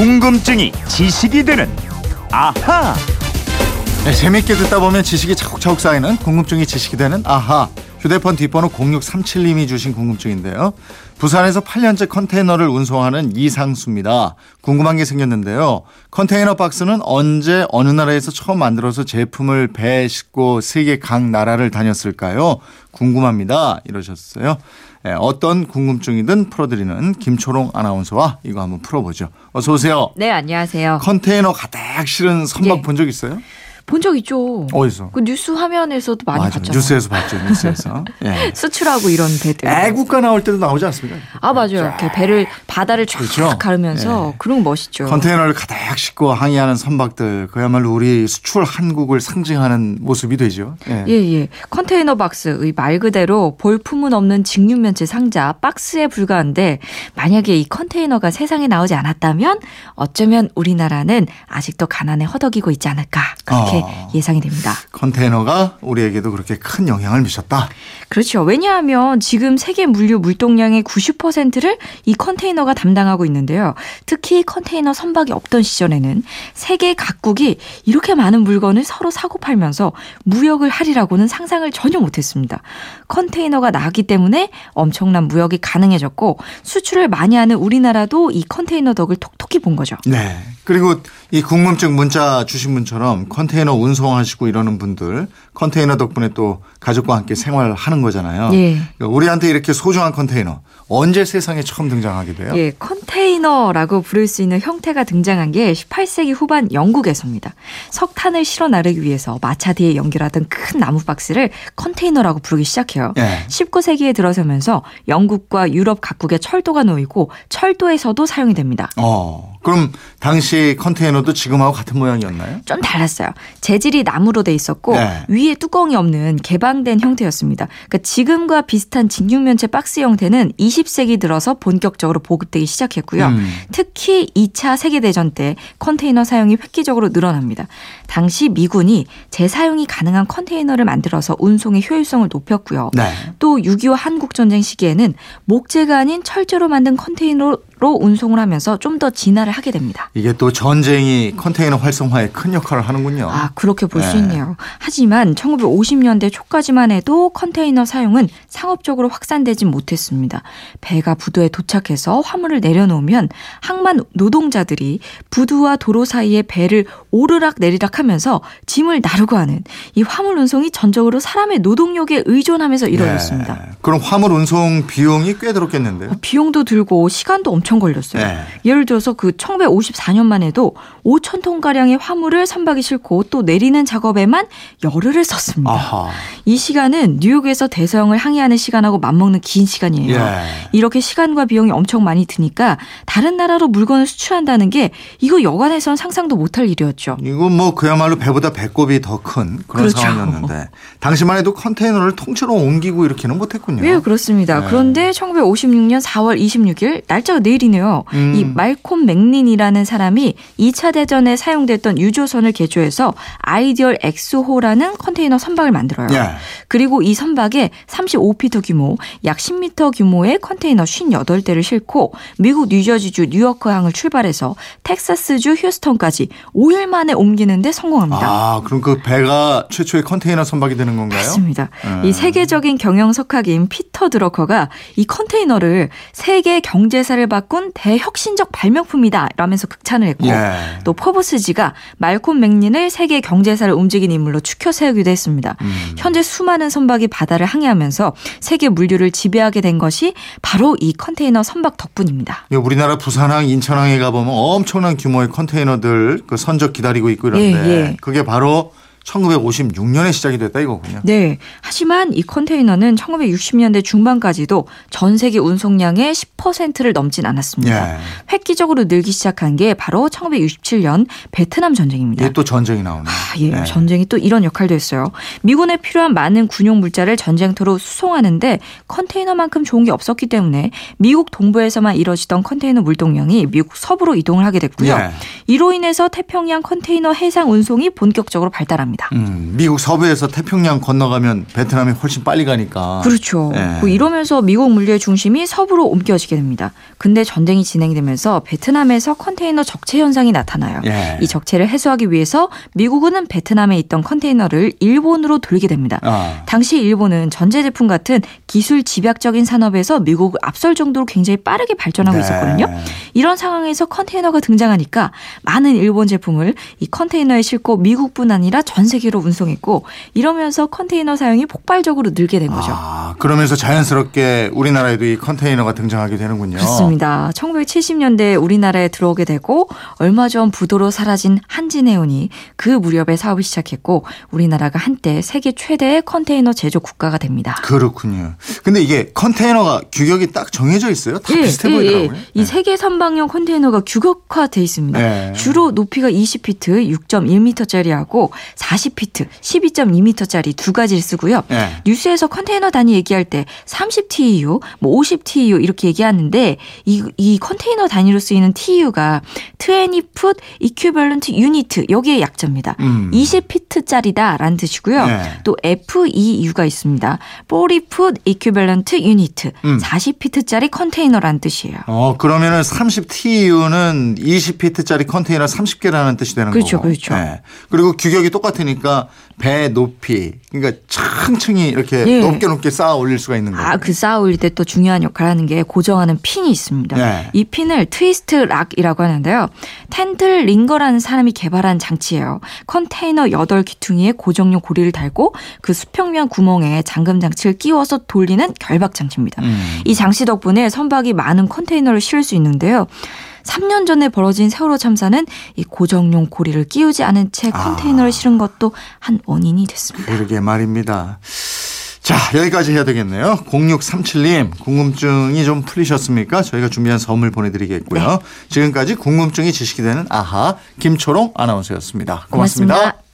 궁금증이 지식이 되는 아하. 네, 재밌게 듣다 보면 지식이 차곡차곡 쌓이는 궁금증이 지식이 되는 아하. 휴대폰 뒷번호 0637님이 주신 궁금증인데요. 부산에서 8년째 컨테이너를 운송하는 이상수입니다. 궁금한 게 생겼는데요. 컨테이너 박스는 언제 어느 나라에서 처음 만들어서 제품을 배에 싣고 세계 각 나라를 다녔을까요? 궁금합니다. 이러셨어요. 네, 어떤 궁금증이든 풀어드리는 김초롱 아나운서와 이거 한번 풀어보죠. 어서 오세요. 네, 안녕하세요. 컨테이너 가득 실은 선박 예. 본적 있어요? 본 적 있죠. 어디서? 그 뉴스 화면에서도 많이 맞아. 봤잖아요. 뉴스에서 봤죠. 뉴스에서. 예. 수출하고 이런 배들. 애국가 나올 때도 나오지 않습니까? 아 맞아요. 이렇게 배를 바다를 쫙 그렇죠. 가르면서 예. 그런 거 멋있죠. 컨테이너를 가득 싣고 항해하는 선박들 그야말로 우리 수출 한국을 상징하는 모습이 되죠. 예. 예, 예. 컨테이너 박스의 말 그대로 볼품은 없는 직육면체 상자 박스에 불과한데 만약에 이 컨테이너가 세상에 나오지 않았다면 어쩌면 우리나라는 아직도 가난에 허덕이고 있지 않을까 그렇게 어. 예상이 됩니다. 컨테이너가 우리에게도 그렇게 큰 영향을 미쳤다. 그렇죠. 왜냐하면 지금 세계 물류 물동량의 90%를 이 컨테이너가 담당하고 있는데요. 특히 컨테이너 선박이 없던 시절에는 세계 각국이 이렇게 많은 물건을 서로 사고 팔면서 무역을 하리라고는 상상을 전혀 못했습니다. 컨테이너가 나왔기 때문에 엄청난 무역이 가능해졌고 수출을 많이 하는 우리나라도 이 컨테이너 덕을 톡톡히 본 거죠. 네. 그리고 이 궁금증 문자 주신 분처럼 컨테이너 운송하시고 이러는 분들 컨테이너 덕분에 또 가족과 함께 생활하는 거잖아요. 예. 우리한테 이렇게 소중한 컨테이너 언제 세상에 처음 등장하게 돼요? 예, 컨테이너라고 부를 수 있는 형태가 등장한 게 18세기 후반 영국에서입니다. 석탄을 실어 나르기 위해서 마차 뒤에 연결하던 큰 나무 박스를 컨테이너라고 부르기 시작해요. 예. 19세기에 들어서면서 영국과 유럽 각국의 철도가 놓이고 철도에서도 사용이 됩니다. 어. 그럼 당시 컨테이너도 지금하고 같은 모양이었나요? 좀 달랐어요. 재질이 나무로 돼 있었고 네. 위에 뚜껑이 없는 개방된 형태였습니다. 그러니까 지금과 비슷한 직육면체 박스 형태는 20세기 들어서 본격적으로 보급되기 시작했고요. 음. 특히 2차 세계대전 때 컨테이너 사용이 획기적으로 늘어납니다. 당시 미군이 재사용이 가능한 컨테이너를 만들어서 운송의 효율성을 높였고요. 네. 또6.25 한국전쟁 시기에는 목재가 아닌 철제로 만든 컨테이너 로 운송을 하면서 좀 더 진화를 하게 됩니다. 이게 또 전쟁이 컨테이너 활성화에 큰 역할을 하는군요. 아, 그렇게 볼수 네. 있네요. 하지만 1950년대 초까지만 해도 컨테이너 사용은 상업적으로 확산되진 못했습니다. 배가 부두에 도착해서 화물을 내려놓으면 항만 노동자들이 부두와 도로 사이에 배를 오르락 내리락 하면서 짐을 나르고 하는 이 화물 운송이 전적으로 사람의 노동력에 의존하면서 이루어졌습니다. 네. 그럼 화물 운송 비용이 꽤 들었겠는데요? 비용도 들고 시간도 엄청 걸렸어요. 네. 예를 들어서 그 1954년만 해도 5천 톤 가량의 화물을 선박에 싣고 또 내리는 작업에만 열흘을 썼습니다. 아하. 이 시간은 뉴욕에서 대서양을 항해하는 시간하고 맞먹는 긴 시간이에요. 예. 이렇게 시간과 비용이 엄청 많이 드니까 다른 나라로 물건을 수출한다는 게 이거 여간에선 상상도 못할 일이었죠. 이건 뭐 그야말로 배보다 배꼽이 더 큰 그런 그렇죠. 상황이었는데 당시만 해도 컨테이너를 통째로 옮기고 이렇게는 못했군요. 네, 그렇습니다. 네. 그런데 1956년 4월 26일 날짜가 내일 이네요. 음. 이 말콤 맥린이라는 사람이 2차 대전에 사용됐던 유조선을 개조해서 아이디얼 엑스호라는 컨테이너 선박을 만들어요. 예. 그리고 이 선박에 35피트 규모, 약 10m 규모의 컨테이너 58대를 싣고 미국 뉴저지주 뉴어크항을 출발해서 텍사스주 휴스턴까지 5일 만에 옮기는데 성공합니다. 아, 그럼 그 배가 최초의 컨테이너 선박이 되는 건가요? 맞습니다. 음. 이 세계적인 경영 석학인 피터 드러커가 이 컨테이너를 세계 경제사를 바꾼 대혁신적 발명품이다 라면서 극찬을 했고 예. 또 포브스지가 말콤 맥린을 세계 경제사를 움직인 인물로 추켜 세우기도 했습니다. 음. 현재 수많은 선박이 바다를 항해하면서 세계 물류를 지배하게 된 것이 바로 이 컨테이너 선박 덕분입니다. 이 우리나라 부산항, 인천항에 가보면 엄청난 규모의 컨테이너들 그 선적 기다리고 있고 이런데 예, 예. 그게 바로 1956년에 시작이 됐다 이거군요. 네. 하지만 이 컨테이너는 1960년대 중반까지도 전 세계 운송량의 10%를 넘진 않았습니다. 예. 획기적으로 늘기 시작한 게 바로 1967년 베트남 전쟁입니다. 이게 또 전쟁이 나오네. 아, 예, 예. 전쟁이 또 이런 역할도 했어요. 미군에 필요한 많은 군용 물자를 전쟁터로 수송하는데 컨테이너만큼 좋은 게 없었기 때문에 미국 동부에서만 이뤄지던 컨테이너 물동량이 미국 서부로 이동을 하게 됐고요. 예. 이로 인해서 태평양 컨테이너 해상 운송이 본격적으로 발달합니다. 합니다. 음, 미국 서부에서 태평양 건너가면 베트남이 훨씬 빨리 가니까. 그렇죠. 예. 뭐 이러면서 미국 물류의 중심이 서부로 옮겨지게 됩니다. 근데 전쟁이 진행되면서 베트남에서 컨테이너 적체 현상이 나타나요. 예. 이 적체를 해소하기 위해서 미국은 베트남에 있던 컨테이너를 일본으로 돌리게 됩니다. 아. 당시 일본은 전제 제품 같은 기술 집약적인 산업에서 미국을 앞설 정도로 굉장히 빠르게 발전하고 네. 있었거든요. 이런 상황에서 컨테이너가 등장하니까 많은 일본 제품을 이 컨테이너에 싣고 미국뿐 아니라 전 세계로 운송했고 이러면서 컨테이너 사용이 폭발적으로 늘게 된 거죠. 아, 그러면서 자연스럽게 우리나라에도 이 컨테이너가 등장하게 되는군요. 그렇습니다. 1970년대에 우리나라에 들어오게 되고 얼마 전 부도로 사라진 한진해운이 그 무렵에 사업을 시작했고 우리나라가 한때 세계 최대의 컨테이너 제조 국가가 됩니다. 그렇군요. 근데 이게 컨테이너가 규격이 딱 정해져 있어요? 다 비슷해 보이더라고요. 이 세계 선방용 컨테이너가 규격화돼 있습니다. 네. 주로 높이가 20피트, 6.1m짜리하고 40피트, 12.2m짜리 두 가지를 쓰고요. 네. 뉴스에서 컨테이너 단위 얘기할 때 30TEU, 뭐 50TEU 이렇게 얘기하는데 이, 이 컨테이너 단위로 쓰이는 TEU가 20 foot equivalent unit 여기에 약자입니다. 음. 20피트짜리다라는 뜻이고요. 네. 또 FEU가 있습니다. 40 foot equivalent unit, 음. 40피트짜리 컨테이너라는 뜻이에요. 어, 그러면은 30TU는 20피트짜리 컨테이너 30개라는 뜻이 되는 그렇죠, 거고. 그렇죠. 네. 그리고 규격이 똑같 으니까 배 높이, 그러니까 층층이 이렇게 예. 높게 높게 쌓아 올릴 수가 있는 거예요. 아, 그 쌓아 올릴 때 또 중요한 역할을 하는 게 고정하는 핀이 있습니다. 네. 이 핀을 트위스트 락이라고 하는데요. 텐틀 링거라는 사람이 개발한 장치예요. 컨테이너 8기퉁이에 고정용 고리를 달고 그 수평면 구멍에 잠금 장치를 끼워서 돌리는 결박 장치입니다. 음. 이 장치 덕분에 선박이 많은 컨테이너를 실을 수 있는데요. 3년 전에 벌어진 세월호 참사는 이 고정용 고리를 끼우지 않은 채 컨테이너를 아. 실은 것도 한 원인이 됐습니다. 그러게 말입니다. 자, 여기까지 해야 되겠네요. 0637님, 궁금증이 좀 풀리셨습니까? 저희가 준비한 선물 보내드리겠고요. 네. 지금까지 궁금증이 지식이 되는 아하, 김초롱 아나운서였습니다 고맙습니다. 고맙습니다.